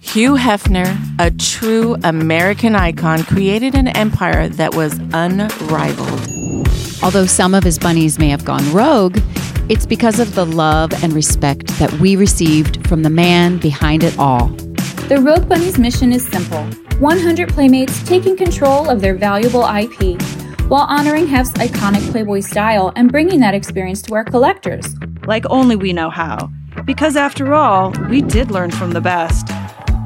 Hugh Hefner, a true American icon, created an empire that was unrivaled. Although some of his bunnies may have gone rogue, it's because of the love and respect that we received from the man behind it all. The Rogue Bunny's mission is simple 100 playmates taking control of their valuable IP while honoring Hef's iconic Playboy style and bringing that experience to our collectors. Like only we know how. Because after all, we did learn from the best.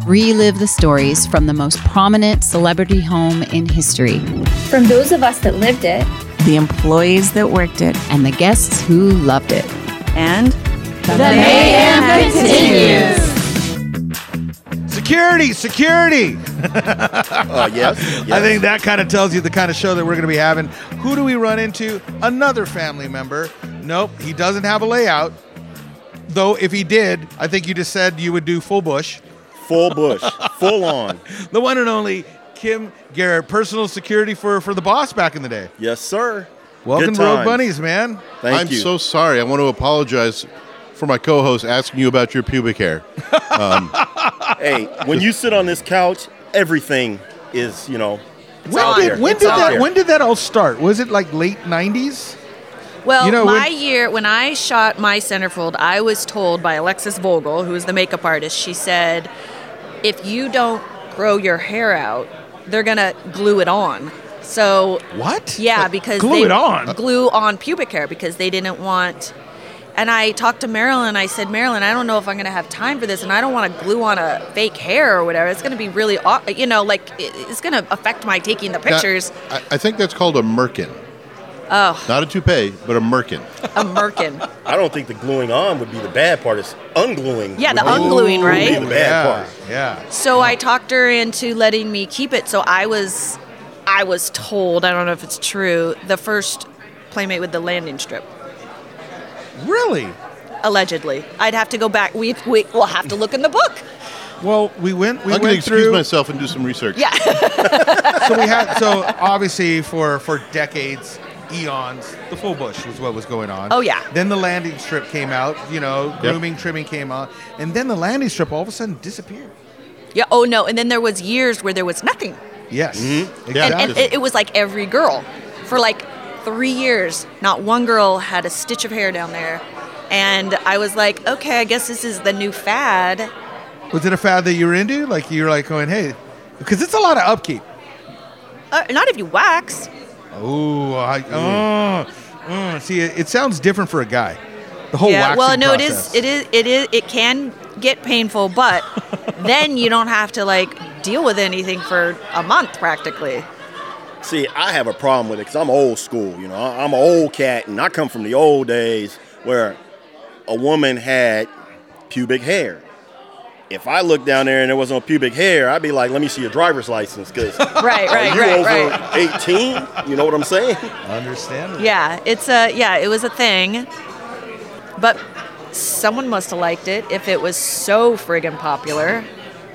Relive the stories from the most prominent celebrity home in history. From those of us that lived it, the employees that worked it, and the guests who loved it. And the, the mayhem continues. Security, security. uh, yes, yes. I think that kind of tells you the kind of show that we're going to be having. Who do we run into? Another family member. Nope, he doesn't have a layout. Though, if he did, I think you just said you would do full bush. Full bush, full on. The one and only Kim Garrett, personal security for for the boss back in the day. Yes, sir. Welcome to Rogue Bunnies, man. Thank you. I'm you. so sorry. I want to apologize for my co-host asking you about your pubic hair. Um, hey, when you sit on this couch, everything is, you know. When did, when did that when did that all start? Was it like late '90s? Well, You know, my when- year when I shot my centerfold, I was told by Alexis Vogel, who is the makeup artist, she said, if you don't grow your hair out, they're gonna glue it on. So What? Yeah, Like, because glue it on? glue on pubic hair because they didn't want. And I talked to Marilyn. I said, Marilyn, I don't know if I'm going to have time for this, and I don't want to glue on a fake hair or whatever. It's going to be really, you know, like it's going to affect my taking the That- pictures. I, I think that's called a merkin. Oh, Not a toupee, but a merkin. a merkin. I don't think the gluing on would be the bad part. It's ungluing. Yeah, the would be- ungluing, would be right? the bad yeah, part. yeah. So I talked her into letting me keep it. So I was, I was told. I don't know if it's true. The first playmate with the landing strip, Really? allegedly. I'd have to go back. We we will have to look in the book. Well, we went. We I'm going to went excuse through. myself and do some research. Yeah. so we had. So obviously, for for decades, eons, the full bush was what was going on. Oh, yeah. Then the landing strip came out. You know, grooming, trimming came out, and then the landing strip all of a sudden disappeared. Yeah. Oh no. And then there was years where there was nothing. Yes. Mm-hmm. Exactly. and, and it, it was like every girl for like three years not one girl had a stitch of hair down there and i was like okay i guess this is the new fad was it a fad that you were into? Like you were like going, hey, because it's a lot of upkeep. uh, not if you wax Oh, I, mm, see, it, it sounds different for a guy. The whole yeah waxing well no process. it is it is it is it can get painful but then you don't have to like deal with anything for a month practically See, I have a problem with it because I'm old school. You know, I'm an old cat, and I come from the old days where a woman had pubic hair. If I looked down there and there was no pubic hair, I'd be like, "Let me see your driver's license," because right are right you right over right 18? You know what I'm saying? Understandable. yeah it's a yeah it was a thing but someone must have liked it if it was so friggin' popular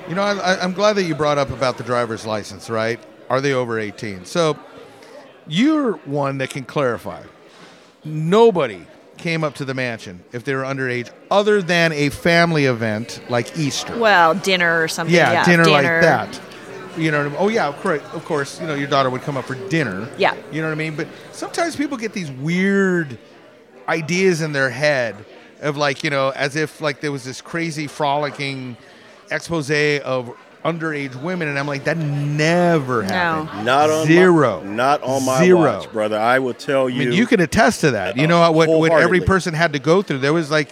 You know, I, I- I'm glad that you brought up about the driver's license, right? Are they over 18? So you're one that can clarify. Nobody came up to the mansion if they were underage other than a family event like Easter. Well, dinner or something. yeah, Yeah, dinner, like that. You know what I mean? Oh, yeah, of course, of course, you know, your daughter would come up for dinner. Yeah. You know what I mean? But sometimes people get these weird ideas in their head of like, you know, as if like there was this crazy frolicking expose of underage women. And I'm like, that never happened. Not on Zero. My, not on my Zero. watch, brother. I will tell I you. mean, you can attest to that. You know what, what every person had to go through. There was like,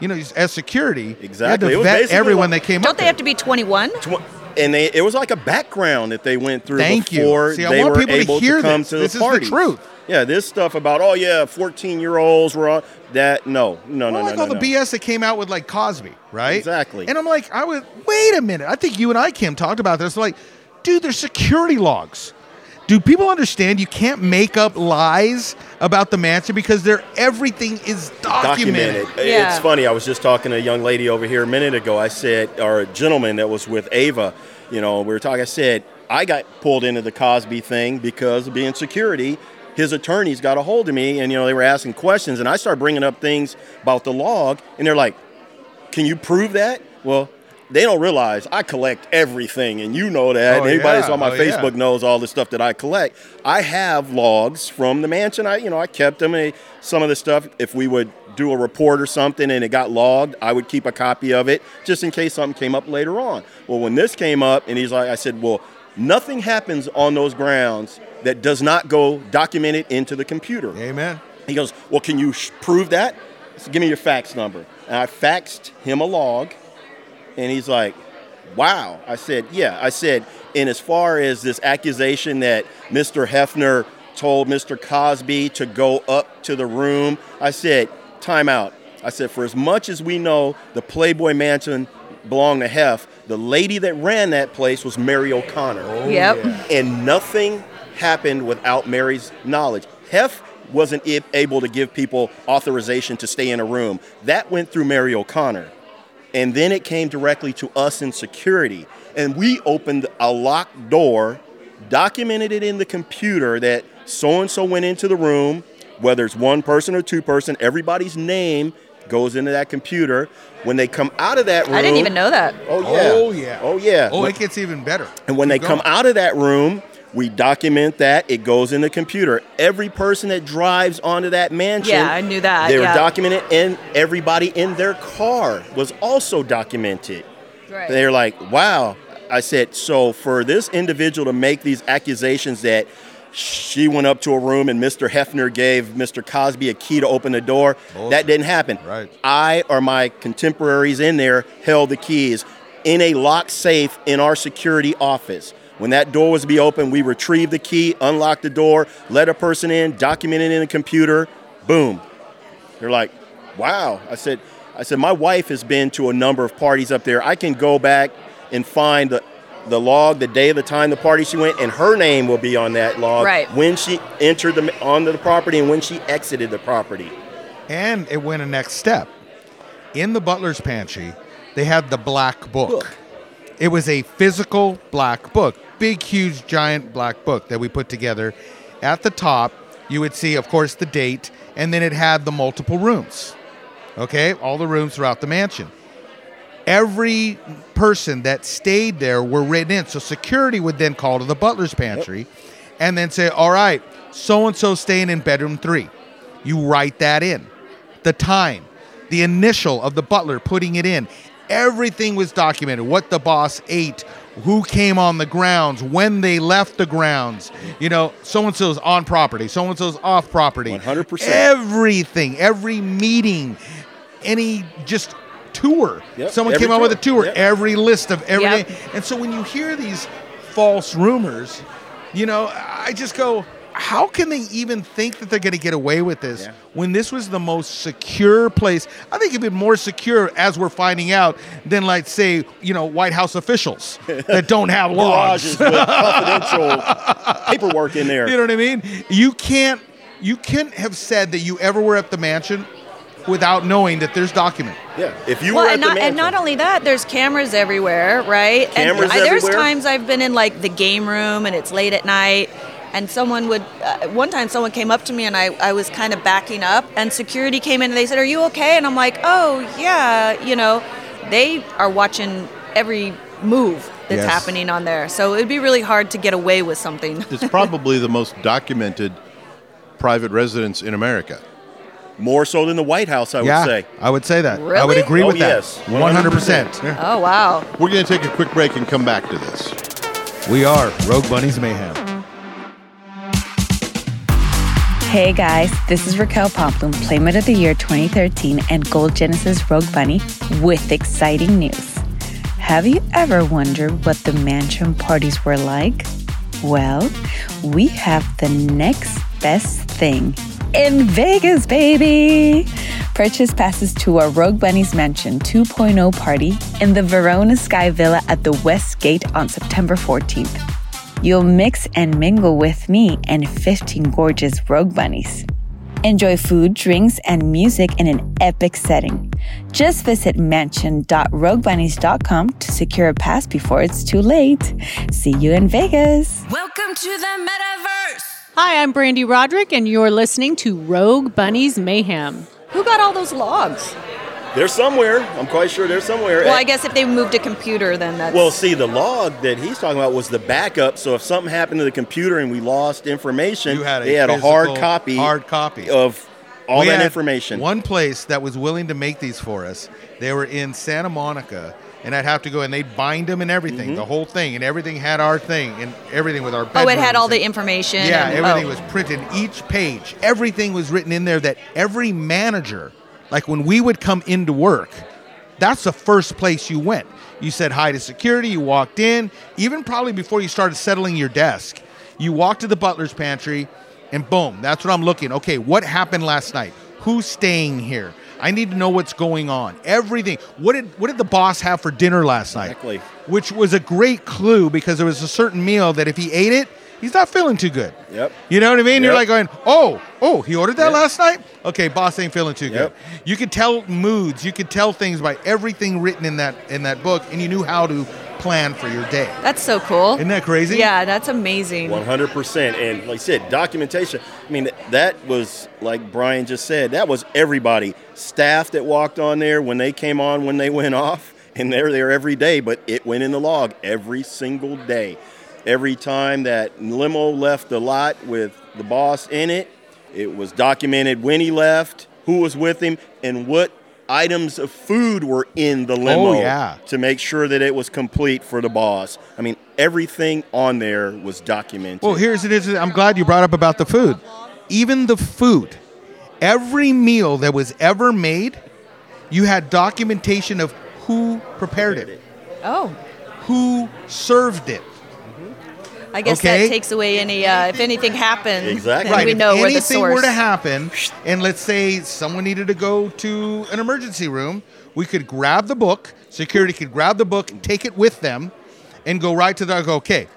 you know, as security, Exactly. you It was had to vet everyone like- that came Don't up they there. have to be 21? Tw- and they, it was like a background that they went through Thank you. before See, I they want were people to able hear come this. to This the is the parties. truth. Yeah, this stuff about oh yeah, fourteen year olds were on that. No, no, no, well, no, like no, all the no. BS that came out with like Cosby, right? Exactly. And I'm like, I would wait a minute. I think you and I, Kim, talked about this. Like, dude, there's security logs. Do people understand you can't make up lies about the mansion because they're everything is documented. Yeah. It's funny. I was just talking to a young lady over here a minute ago. I said, or a gentleman that was with Ava. You know, we were talking. I said, I got pulled into the Cosby thing because of being security. His attorneys got a hold of me, and you know they were asking questions, and I started bringing up things about the log, and they're like, can you prove that? Well, they don't realize I collect everything, and you know that. Oh, Anybody that's on my Oh, yeah. Facebook knows all the stuff that I collect. I have logs from the mansion. I, you know, I kept them. And some of the stuff, if we would do a report or something and it got logged, I would keep a copy of it just in case something came up later on. Well, when this came up, and he's like, I said, well, nothing happens on those grounds that does not go documented into the computer. Amen. He goes, Well, can you sh- prove that? Said, Give me your fax number. And I faxed him a log, and he's like, Wow. I said, Yeah. I said, And as far as this accusation that Mr. Hefner told Mr. Cosby to go up to the room, I said, Time out. I said, For as much as we know the Playboy Mansion belonged to Hef, the lady that ran that place was Mary O'Connor oh, yep. and nothing happened without Mary's knowledge. Hef wasn't able to give people authorization to stay in a room. That went through Mary O'Connor. And then it came directly to us in security. And we opened a locked door, documented it in the computer that so and so went into the room, whether it's one person or two person, everybody's name goes into that computer. When they come out of that room, I didn't even know that. Oh yeah. Oh, yeah. Oh yeah. Oh, When- it gets even better. and when they Keep come out of that room, we document that. It goes in the computer. Every person that drives onto that mansion, Yeah, I knew that, They were yeah. documented, and everybody in their car was also documented. Right. They're like, wow. I said, so for this individual to make these accusations that she went up to a room and Mr. Hefner gave Mr. Cosby a key to open the door, that didn't happen. Right. I or my contemporaries in there held the keys in a locked safe in our security office. When that door was to be opened, we retrieved the key, unlocked the door, let a person in, documented in the computer, boom. They're like, wow. I said, I said, my wife has been to a number of parties up there. I can go back and find the, the log, the day, the time, the party she went, and her name will be on that log Right. when she entered the, onto the property and when she exited the property. And it went a next step. In the butler's pantry, they had the black book. Book. It was a physical black book, big, huge, giant black book that we put together. At the top, you would see, of course, the date, and then it had the multiple rooms. Okay, all the rooms throughout the mansion. Every person that stayed there were written in. So security would then call to the butler's pantry and then say, All right, so and so staying in bedroom three. You write that in. The time, the initial of the butler putting it in. Everything was documented. What the boss ate, who came on the grounds, when they left the grounds. You know, so and so's on property, so and so's off property. 100%. Everything, every meeting, any just tour. Yep, Someone every came out with a tour. tour. Yep. Every list of everything. Yep. And so when you hear these false rumors, you know, I just go, how can they even think that they're going to get away with this Yeah. when this was the most secure place? I think even more secure, as we're finding out, than like say, you know, White House officials that don't have logs. Garages with confidential paperwork in there. You know what I mean? You can't you can't have said that you ever were at the mansion without knowing that there's document. Yeah, if you well, were at and the not, mansion, and not only that, there's cameras everywhere, right? Cameras and I, there's everywhere. times I've been in like the game room and it's late at night, and someone would. Uh, one time, someone came up to me and I, I was kind of backing up, and security came in and they said, "Are you okay?" And I'm like, "Oh yeah," you know, they are watching every move that's Yes. happening on there, so it'd be really hard to get away with something. It's probably the most documented private residence in America. More so than the White House, I yeah, would say. I would say that. I would Really? agree Oh, with yes. that. 100%. Yeah. oh wow. We're going to take a quick break and come back to this. We are Rogue Bunnies Mayhem. Hey guys, this is Raquel Pomplun, Playmate of the Year 2013 and Gold Genesis Rogue Bunny with exciting news. Have you ever wondered what the mansion parties were like? Well, we have the next best thing in Vegas, baby! Purchase passes to our Rogue Bunnies Mansion 2.0 party in the Verona Sky Villa at the West Gate on September 14th. You'll mix and mingle with me and 15 gorgeous Rogue Bunnies. Enjoy food, drinks, and music in an epic setting. Just visit mansion.roguebunnies.com to secure a pass before it's too late. See you in Vegas. Welcome to the metaverse. Hi, I'm Brandy Roderick, and you're listening to Rogue Bunnies Mayhem. Who got all those logs? They're somewhere. I'm quite sure they're somewhere. Well, eh, I guess if they moved a computer, then that's. Well, see, the log that he's talking about was the backup. So if something happened to the computer and we lost information, You had a they had a hard copy, hard copy. of all We that had information. One place that was willing to make these for us. They were in Santa Monica, and I'd have to go and they'd bind them and everything, Mm-hmm. the whole thing, and everything had our thing and everything with our. oh, it had all the information. Yeah, and- everything oh. was printed. Each page, everything was written in there. That every manager, like when we would come into work, that's the first place you went. You said hi to security. You walked in, even probably before you started settling your desk. You walked to the butler's pantry, and boom, that's what I'm looking. Okay, what happened last night? Who's staying here? I need to know what's going on. Everything. What did what did the boss have for dinner last night? Exactly. Which was a great clue because there was a certain meal that if he ate it, he's not feeling too good. Yep. You know what I mean? You're like going, oh, oh, he ordered that Yep. last night? Okay, boss ain't feeling too Yep. good. You could tell moods, you could tell things by everything written in that in that book, and you knew how to plan for your day. That's so cool. Isn't that crazy? Yeah, that's amazing. 100%. And like I said, documentation. I mean, that was, like Brian just said, that was everybody. Staff that walked on there when they came on, when they went off, and they're there every day, but it went in the log every single day. Every time that limo left the lot with the boss in it, it was documented when he left, who was with him, and what items of food were in the oh, limo Oh, yeah. to make sure that it was complete for the boss. I mean, everything on there was documented. Well, here's it is. I'm glad you brought up about the food. Even the food, every meal that was ever made, you had documentation of who prepared it, oh, who served it. I guess Okay. that takes away any. Uh, if anything happens, Exactly. then Right. we if know where the anything were to happen, and let's say someone needed to go to an emergency room, we could grab the book. Security could grab the book, take it with them, and go right to the. Go, okay,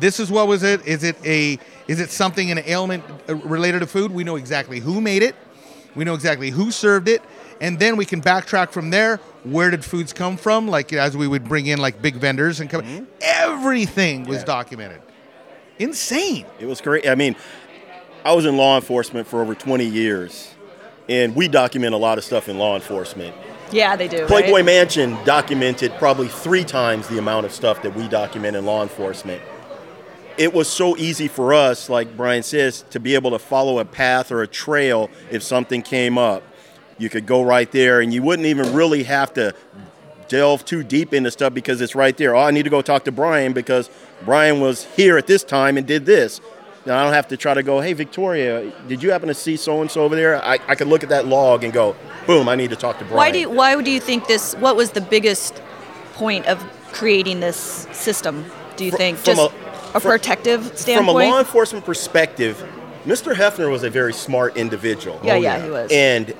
this is what was it? Is it a? Is it something an ailment uh, related to food? We know exactly who made it. We know exactly who served it, and then we can backtrack from there. Where did foods come from? Like as we would bring in like big vendors and come. Mm-hmm. Everything was documented. Insane. It was great. I mean, I was in law enforcement for over 20 years, and we document a lot of stuff in law enforcement. yeah, they do. Playboy right? Mansion documented probably three times the amount of stuff that we document in law enforcement. It was so easy for us, like Brian says, to be able to follow a path or a trail if something came up. You could go right there, and you wouldn't even really have to delve too deep into stuff because it's right there. Oh, I need to go talk to Brian because Brian was here at this time and did this. Now I don't have to try to go, hey, Victoria, did you happen to see so and so over there? I, I could look at that log and go, boom, I need to talk to Brian. Why do you, Why do you think this? What was the biggest point of creating this system? Do you think from just a- a, from- protective From a law enforcement perspective, Mr. Hefner was a very smart individual. yeah, oh, yeah, he was. And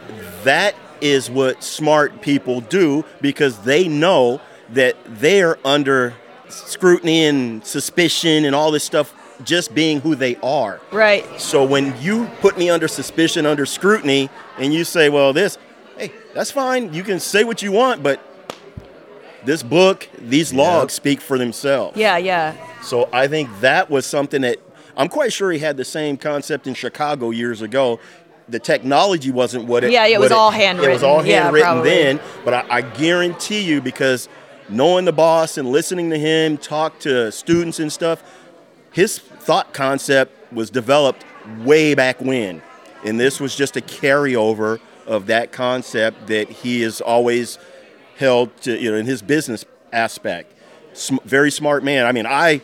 that is what smart people do because they know that they're under scrutiny and suspicion and all this stuff just being who they are. right. So when you put me under suspicion, under scrutiny, and you say, well, this, hey, that's fine. You can say what you want, but this book, these logs speak for themselves. Yeah, yeah. So I think that was something that I'm quite sure he had the same concept in Chicago years ago. The technology wasn't what it. Yeah, it was all handwritten. It was all handwritten probably. then. But I, I guarantee you, because knowing the boss and listening to him talk to students and stuff, his thought concept was developed way back when, and this was just a carryover of that concept that he has always held to, you know, in his business aspect. Sm- very smart man. I mean, I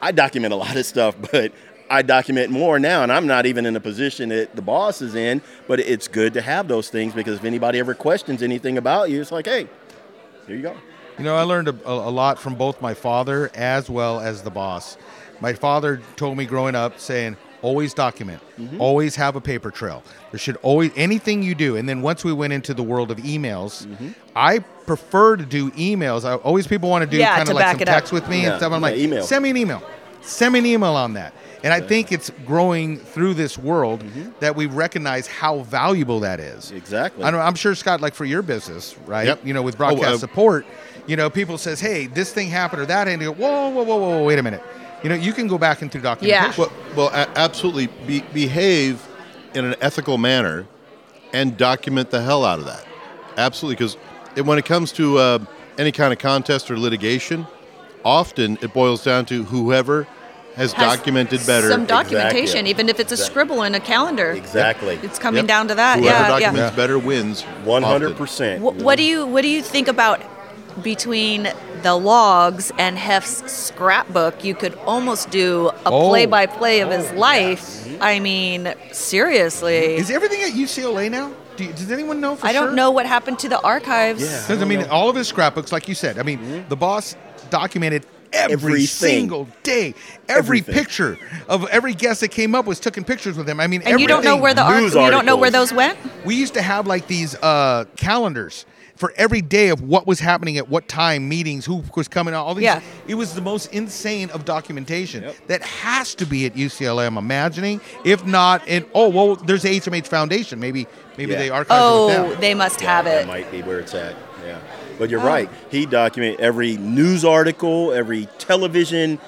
I document a lot of stuff, but I document more now, and I'm not even in a position that the boss is in. But it's good to have those things because if anybody ever questions anything about you, it's like, hey, here you go. You know, I learned a, a, a lot from both my father as well as the boss. My father told me growing up, saying, always document, mm-hmm. always have a paper trail. There should always, anything you do. And then once we went into the world of emails, mm-hmm. I prefer to do emails. I, always people want to do Yeah, kind of like some it up. text with me Yeah, and stuff. I'm yeah, like, email. send me an email. Send me an email on that. And I think it's growing through this world that we recognize how valuable that is. Exactly. I don't, I'm sure Scott, like for your business, right? Yep. You know, with broadcast Oh, uh, support, you know, people says, "Hey, this thing happened or that," and you go, "Whoa, whoa, whoa, whoa, whoa, wait a minute." You know, you can go back into documentation. Well, well, a- absolutely. Be, behave in an ethical manner and document the hell out of that. Absolutely, because when it comes to uh, any kind of contest or litigation, often it boils down to whoever has, Has documented better. Some documentation, Exactly. even if it's a Exactly. scribble in a calendar. Exactly. It's coming Yep. down to that. Whoever yeah, documents yeah. better wins. One hundred percent. What, what do you What do you think about between the logs and Hef's scrapbook? You could almost do a Oh. play-by-play of his oh, life. I mean, seriously. Is everything at UCLA now? Do you, does anyone know for I don't sure? know what happened to the archives. Yeah. Because I mean, all of his scrapbooks, like you said, I mean, mm-hmm. the boss documented every Everything. single day, every Everything. picture of every guest that came up was taking pictures with him. I mean, And you don't know where the ar- News you don't know where those went. we used to have like these uh, calendars for every day of what was happening at what time, meetings, who was coming out, all these. Yeah. It was the most insane of documentation. That has to be at UCLA. I'm imagining. If not, in oh well, there's the HMH Foundation. Maybe maybe Yeah. they archived it Oh, with them. they must have it. That it. might be where it's at. Yeah. But you're Oh. right. He documented every news article, every television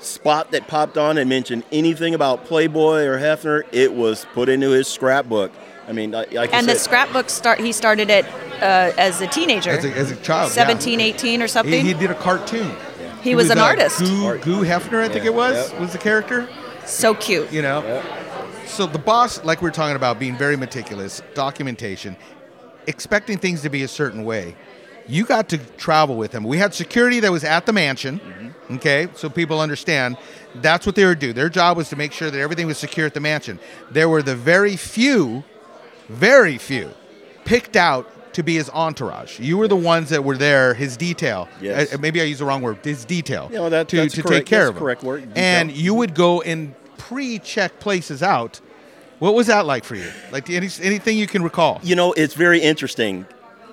spot that popped on and mentioned anything about Playboy or Hefner. It was put into his scrapbook. I mean, like like And you the scrapbook start. He started it uh, as a teenager, As a, as a child, yeah. 17, 18 or something. He, he did a cartoon. He was an uh, artist. Goo, Goo Hefner, I think it was, Yep. was the character. so cute. You know. So the boss, like we were talking about, being very meticulous, documentation, expecting things to be a certain way. You got to travel with him. We had security that was at the mansion. Mm-hmm. Okay, so people understand that's what they would do. Their job was to make sure that everything was secure at the mansion. There were the very few, very few, picked out to be his entourage. You were the ones that were there, his detail. Yes. Uh, maybe I use the wrong word. His detail. Yeah, well, that- to that's to correct. take care That's of him. correct word, detail. And you would go and pre-check places out. What was that like for you? Like any, anything you can recall? You know, it's very interesting.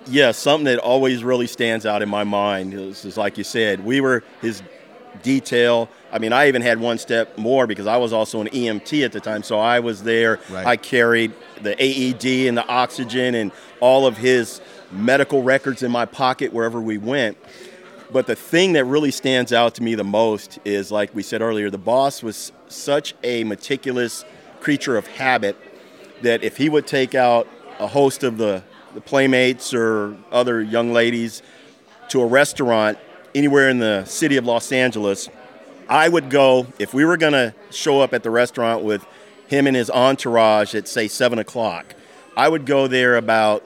Yes, something that always really stands out in my mind is, is like you said, we were his detail. I mean, I even had one step more because I was also an EMT at the time, so I was there. Right. I carried the AED and the oxygen and all of his medical records in my pocket wherever we went. But the thing that really stands out to me the most is, like we said earlier, the boss was such a meticulous creature of habit that if he would take out a host of the, the playmates or other young ladies to a restaurant anywhere in the city of Los Angeles, I would go, if we were going to show up at the restaurant with him and his entourage at, say, 7 o'clock, I would go there about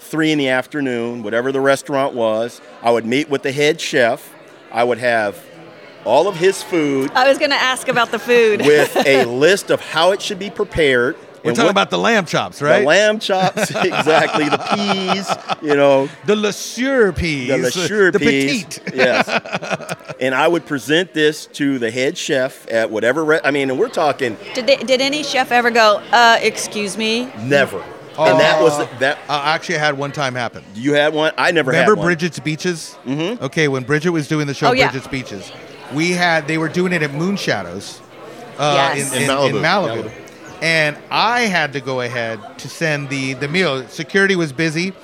3 in the afternoon, whatever the restaurant was. I would meet with the head chef. I would have all of his food I was going to ask about the food. with a list of how it should be prepared. We're and talking what- about the lamb chops, right? the lamb chops, exactly. The peas, you know, The Le Sueur peas. the Le the peas. petite. yes. and I would present this to the head chef at whatever. Re- I mean, and we're talking did they, Did any chef ever go? Uh, excuse me. never. and that was that. I actually, had one time happen. You had one. I never Remember had one. Bridget's Beaches? Mm-hmm. Okay, when Bridget was doing the show Oh, yeah. Bridget's Beaches, we had they were doing it at Moon Shadows uh, Yes. in, In in, Malibu. in Malibu. Malibu. And I had to go ahead to send the the meal. Security was busy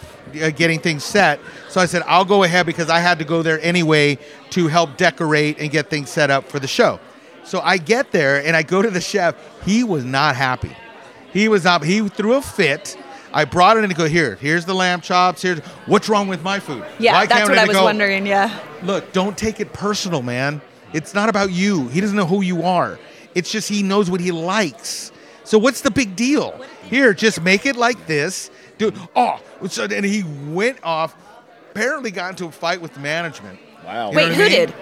uh, getting things set, so I said I'll go ahead because I had to go there anyway to help decorate and get things set up for the show. So I get there and I go to the chef. He was not happy. He was not. He threw a fit. I brought it in to go here. Here's the lamb chops. Here's what's wrong with my food. Yeah, Why that's what I was go, wondering. Yeah. Look, don't take it personal, man. It's not about you. He doesn't know who you are. It's just he knows what he likes. So what's the big deal? Here, just make it like this. Dude, oh, so then he went off. Apparently, got into a fight with management, Wow. You Wait, what I who mean? did?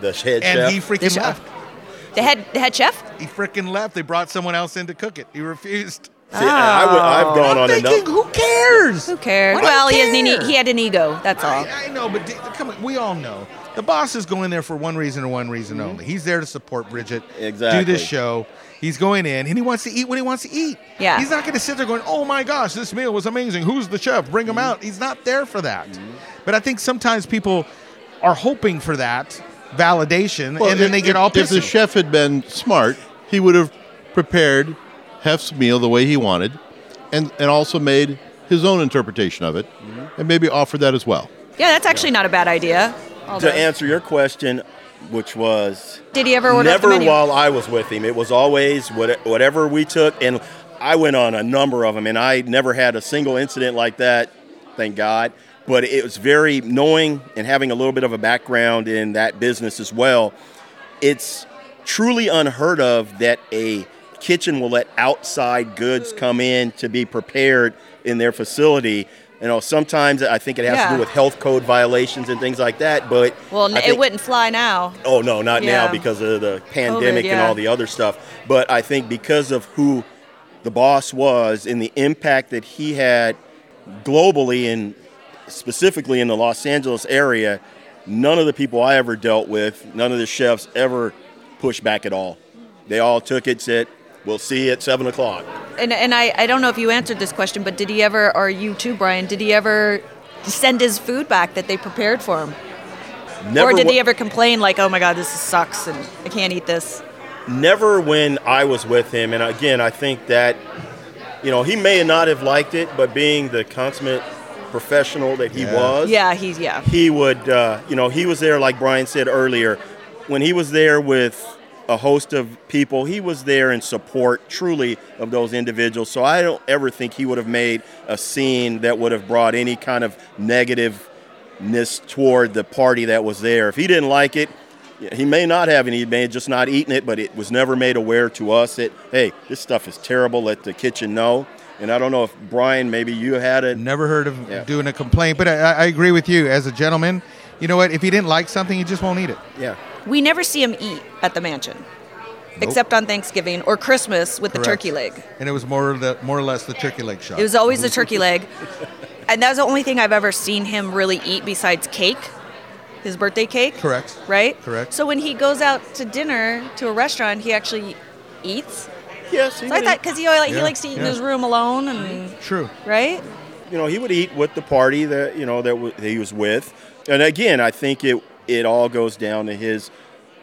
The head and chef. he The freaking chef. left. The head the head chef? He freaking left. They brought someone else in to cook it. He refused. See, I would, I've ah. gone I'm on thinking, enough. who cares? Who cares? Why do you well, he, has an, he had an ego. That's all. I, I know, but d- come on, we all know. The boss is going there for one reason and one reason only. Mm-hmm. He's there to support Bridget, do this show. He's going in and he wants to eat what he wants to eat. Yeah. He's not going to sit there going, "Oh my gosh, this meal was amazing. Who's the chef? Bring him mm-hmm. out." He's not there for that. Mm-hmm. But I think sometimes people are hoping for that validation, Well, and then if- they get if- all If the chef had been smart, he would have prepared Hef's meal the way he wanted, and and also made his own interpretation of it, Mm-hmm. and maybe offered that as well. Yeah, that's actually not a bad idea. Although- To answer your question, which was Did he ever order never while I was with him. It was always what, whatever we took, and I went on a number of them, and I never had a single incident like that thank God. But it was very knowing and having a little bit of a background in that business as well. It's truly unheard of that a kitchen will let outside goods come in to be prepared in their facility. You know, sometimes I think it has to do with health code violations and things like that. But Well, I it wouldn't fly now. Oh no, not Yeah. now because of the pandemic and yeah. all the other stuff. But I think because of who the boss was and the impact that he had globally and specifically in the Los Angeles area, none of the people I ever dealt with, none of the chefs ever pushed back at all. They all took it, said, "We'll see you at seven o'clock." And, and I, I don't know if you answered this question, but did he ever, or you too, Brian, did he ever send his food back that they prepared for him? Never or did wa- he ever complain, like, oh my God, this sucks and I can't eat this? never when I was with him. And again, I think that, you know, he may not have liked it, but being the consummate professional that he was, Yeah, he's, yeah. he would, uh, you know, he was there, like Brian said earlier, when he was there with a host of people, he was there in support truly of those individuals. So I don't ever think he would have made a scene that would have brought any kind of negativeness toward the party that was there. If he didn't like it, he may not have, and he may have just not eaten it, but it was never made aware to us that, hey, this stuff is terrible. Let the kitchen know. And I don't know if Brian, maybe you had it. Never heard of Yeah. doing a complaint, but I, I agree with you. As a gentleman, you know what? If he didn't like something, he just won't eat it. Yeah. We never see him eat at the mansion, except on Thanksgiving or Christmas with the turkey leg. And it was more the more or less the turkey leg shop. It was always the turkey leg. And that was the only thing I've ever seen him really eat besides cake, his birthday cake. Correct. Right? Correct. So when he goes out to dinner to a restaurant, he actually eats. Yes, he So I thought eat. because he, like, he likes to eat in his room alone and True. right. you know, he would eat with the party that you know that w- he was with, and again, I think it it all goes down to his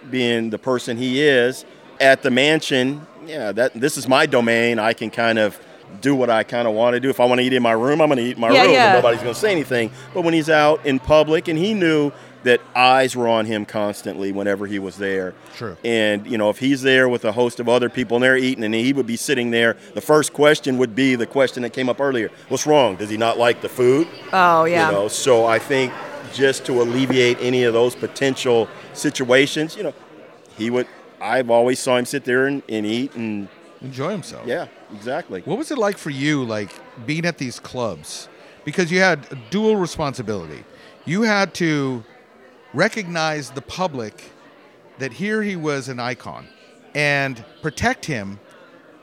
being the person he is at the mansion. Yeah, that this is my domain. I can kind of do what I kind of want to do. If I want to eat in my room, I'm going to eat in my Yeah, room. yeah. And nobody's going to say anything. But when he's out in public, and he knew that eyes were on him constantly whenever he was there. True. And you know, if he's there with a host of other people and they're eating, and he would be sitting there, the first question would be the question that came up earlier: What's wrong? Does he not like the food? Oh yeah. You know, so I think just to alleviate any of those potential situations, you know, he would. I've always saw him sit there and, and eat and enjoy himself. Yeah, exactly. What was it like for you, like being at these clubs? Because you had a dual responsibility. You had to recognize the public that here he was an icon and protect him,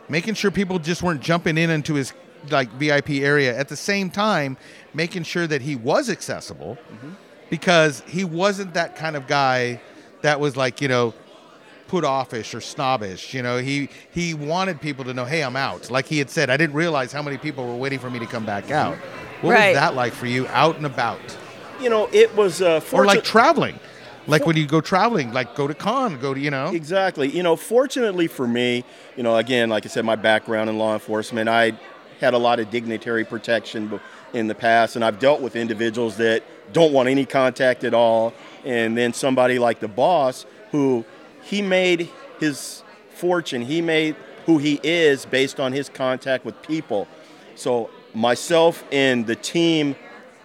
making sure people just weren't jumping in into his like VIP area. At the same time, making sure that he was accessible mm-hmm. Because he wasn't that kind of guy that was like, you know, put offish or snobbish. You know, he he wanted people to know, hey, I'm out. Like he had said, I didn't realize how many people were waiting for me to come back out. What Right. was that like for you, out and about, You know, it was uh, or like traveling? Like when you go traveling, like go to con, go to you know. Exactly. You know, fortunately for me, you know, again, like I said, my background in law enforcement, I had a lot of dignitary protection in the past, and I've dealt with individuals that don't want any contact at all. And then somebody like the boss, who he made his fortune, he made who he is based on his contact with people. So myself and the team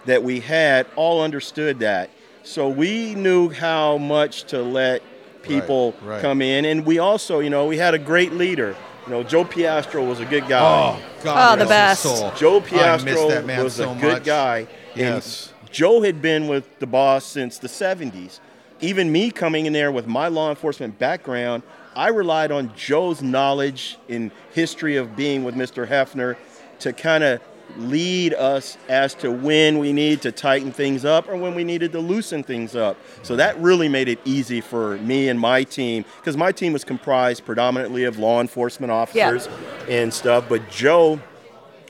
that we had all understood that. So we knew how much to let people right. come in, and we also, you know, we had a great leader. You know, Joe Piastro was a good guy. Oh, God, Oh, the best. soul. Joe I Piastro that man was so a good much. guy. Yes. And Joe had been with the boss since the 70s. Even me coming in there with my law enforcement background, I relied on Joe's knowledge in history of being with Mr. Hefner to kind of lead us as to when we need to tighten things up or when we needed to loosen things up. So that really made it easy for me and my team because my team was comprised predominantly of law enforcement officers and stuff. But Joe,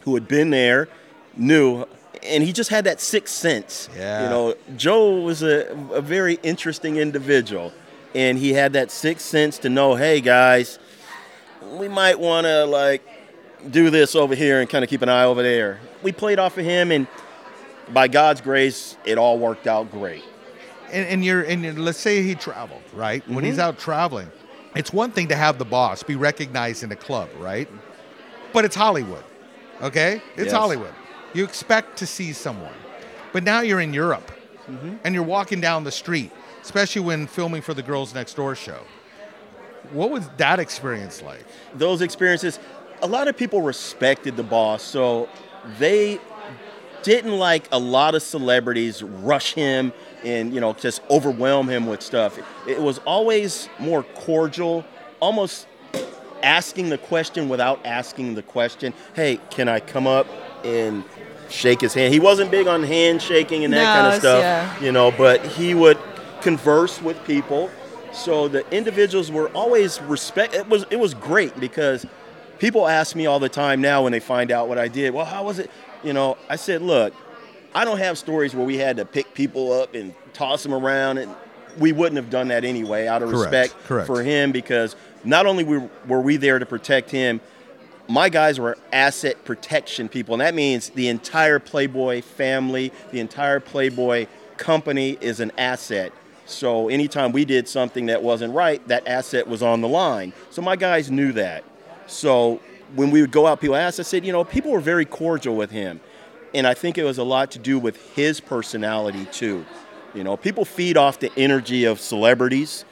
who had been there, knew, and he just had that sixth sense. Yeah. You know, Joe was a, a very interesting individual, and he had that sixth sense to know, hey guys, we might want to like do this over here and kind of keep an eye over there. We played off of him, and by God's grace, it all worked out great. and, and you're and you're- let's say he traveled right when he's Mhm. out traveling it's one thing to have the boss be recognized in a club right but it's hollywood okay it's Yes. hollywood you expect to see someone But now you're in Europe, Mm-hmm. and you're walking down the street, especially when filming for the Girls Next Door show. What was that experience like? those experiences, a lot of people respected the boss, so they didn't like a lot of celebrities rush him and you know just overwhelm him with stuff. It was always more cordial, almost asking the question without asking the question. Hey, can I come up and shake his hand? He wasn't big on handshaking and that No, kind of stuff, yeah. you know, but he would converse with people. So the individuals were always respect. It was it was great because people ask me all the time now when they find out what I did. Well, how was it? You know, I said, look, I don't have stories where we had to pick people up and toss them around, and we wouldn't have done that anyway out of Correct, respect correct. for him because not only were, were we there to protect him, my guys were asset protection people, and that means the entire Playboy family, the entire Playboy company is an asset. So anytime we did something that wasn't right, that asset was on the line. So my guys knew that. So when we would go out, people asked, I said, you know, people were very cordial with him. And I think it was a lot to do with his personality too. You know, people feed off the energy of celebrities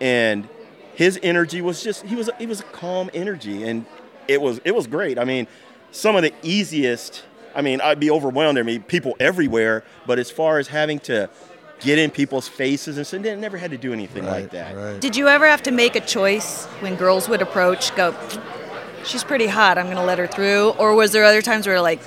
and his energy was just he was he was a calm energy and it was it was great. I mean, some of the easiest I mean, I'd be overwhelmed. I mean, people everywhere, but as far as having to get in people's faces and so they never had to do anything like that. Did you ever have to make a choice when girls would approach, go, she's pretty hot, I'm going to let her through? Or was there other times where, like,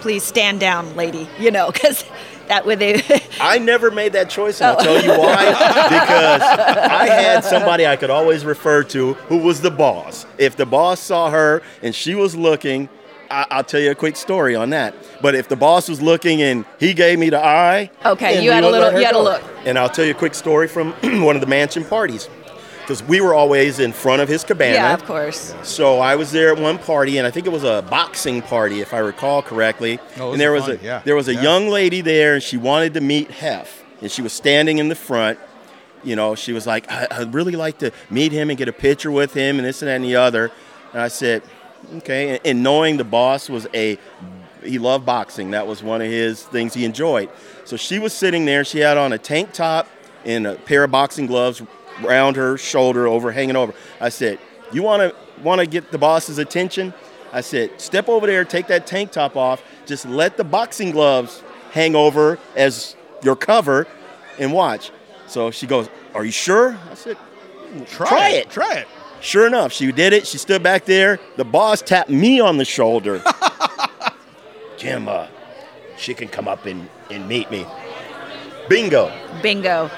please stand down, lady, you know, because that way they. I never made that choice, and I'll oh. tell you why. because I had somebody I could always refer to who was the boss. If the boss saw her and she was looking, I- I'll tell you a quick story on that. But if the boss was looking and he gave me the eye, Okay, you had a little- you had a look. And I'll tell you a quick story from one of the mansion parties. Because we were always in front of his cabana. yeah, of course. So I was there at one party, and I think it was a boxing party, if I recall correctly. Oh, and there was fun, a yeah, there was a yeah. young lady there, and she wanted to meet Hef, and she was standing in the front. You know, she was like, I, "I'd really like to meet him and get a picture with him, and this and that and the other." And I said, "Okay." And, and knowing the boss was a he loved boxing. That was one of his things he enjoyed. So she was sitting there. She had on a tank top and a pair of boxing gloves around her shoulder, over hanging over. I said, "You want to want to get the boss's attention?" I said, "Step over there, take that tank top off. Just let the boxing gloves hang over as your cover, and watch." So she goes, "Are you sure?" I said, "Try, it. Try it." Sure enough, she did it. She stood back there. The boss tapped me on the shoulder. Jim, uh, she can come up and, and meet me. Bingo. Bingo.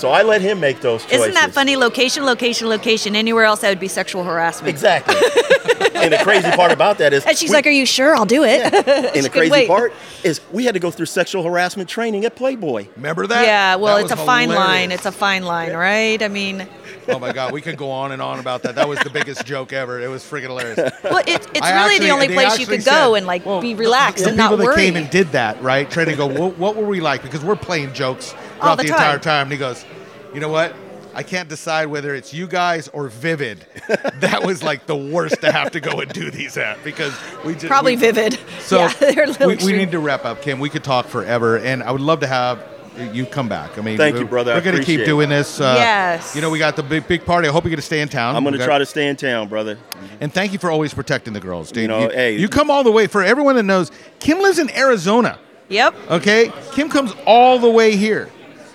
So I let him make those choices. Isn't that funny? Location, location, location. Anywhere else, that would be sexual harassment. Exactly. and the crazy part about that is, And she's we- like, Are you sure? I'll do it. and She the crazy wait. part is, we had to go through sexual harassment training at Playboy. Remember that? Yeah, well, That it's a fine hilarious. line. It's a fine line, right? I mean, oh my god, we could go on and on about that. That was the biggest joke ever. It was freaking hilarious. well, it, it's I really actually- the only place you actually could go said- and like well, be relaxed the and people that came and did that, right? Trying to go, what, what were we like? Because we're playing jokes throughout the the, time. entire time. And he goes, you know what? I can't decide whether it's you guys or Vivid. that was like the worst to have to go and do these at because we just Probably we- Vivid. So Yeah, they're a little we, we need to wrap up, Kim. We could talk forever, and I would love to have you come back. I mean, Thank you, we're- brother. We're going to keep doing this. Uh, Yes. You know, we got the big big party. I hope you get to stay in town. I'm going to got- try to stay in town, brother. and thank you for always protecting the girls, dude. You know, hey- you come all the way. For everyone that knows, Kim lives in Arizona. Yep. Okay, Kim comes all the way here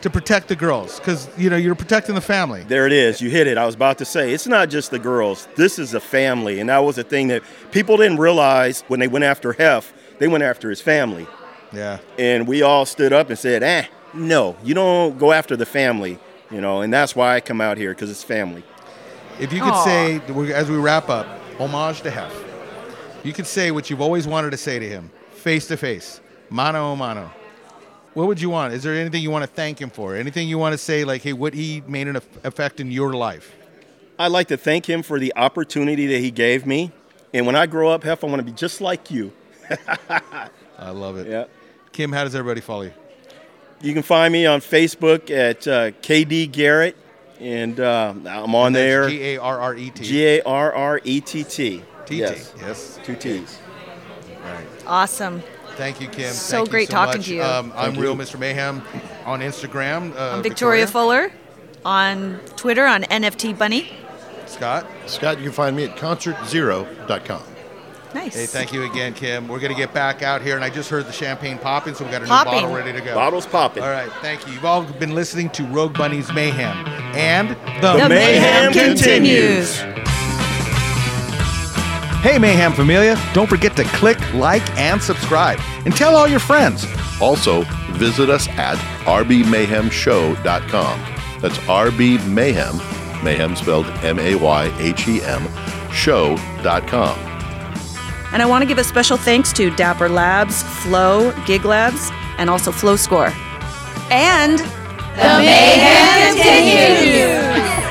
to protect the girls because you know you're protecting the family. There it is. You hit it. I was about to say, it's not just the girls. This is a family. And that was the thing that people didn't realize when they went after Hef, they went after his family. Yeah. And we all stood up and said, eh, no, you don't go after the family. You know, and that's why I come out here because it's family. If you could Aw. say, as we wrap up, homage to Hef. You could say what you've always wanted to say to him, face to face, mano a mano. What would you want? Is there anything you want to thank him for? Anything you want to say, like, hey, what he made an effect in your life? I'd like to thank him for the opportunity that he gave me. And when I grow up, Hef, I want to be just like you. I love it. Yeah. Kim, how does everybody follow you? You can find me on Facebook at uh, KD Garrett, and uh, I'm on there. G A R R E T. G A R R E T T. T T. Yes. Yes. Two T's. Awesome. Thank you, Kim. So Thank you great so talking much. to you. Um, I'm Thank Real. Mr. Mayhem on Instagram. Uh, I'm Victoria, Fuller on Twitter on NFT Bunny. Scott. Scott, you can find me at concertzero.com. Nice. Hey, thank you again, Kim. We're going to get back out here, and I just heard the champagne popping, so we've got a Popping. new bottle ready to go. Bottles popping. All right, thank you. You've all been listening to Rogue Bunny's Mayhem, and The mayhem continues. Hey, Mayhem Familia! Don't forget to click, like, and subscribe, and tell all your friends. Also, visit us at rbmayhemshow.com. That's RB Mayhem, Mayhem spelled M A Y H E M, show.com. And I want to give a special thanks to Dapper Labs, Flow, Gig Labs, and also Flow Score. And The mayhem continues.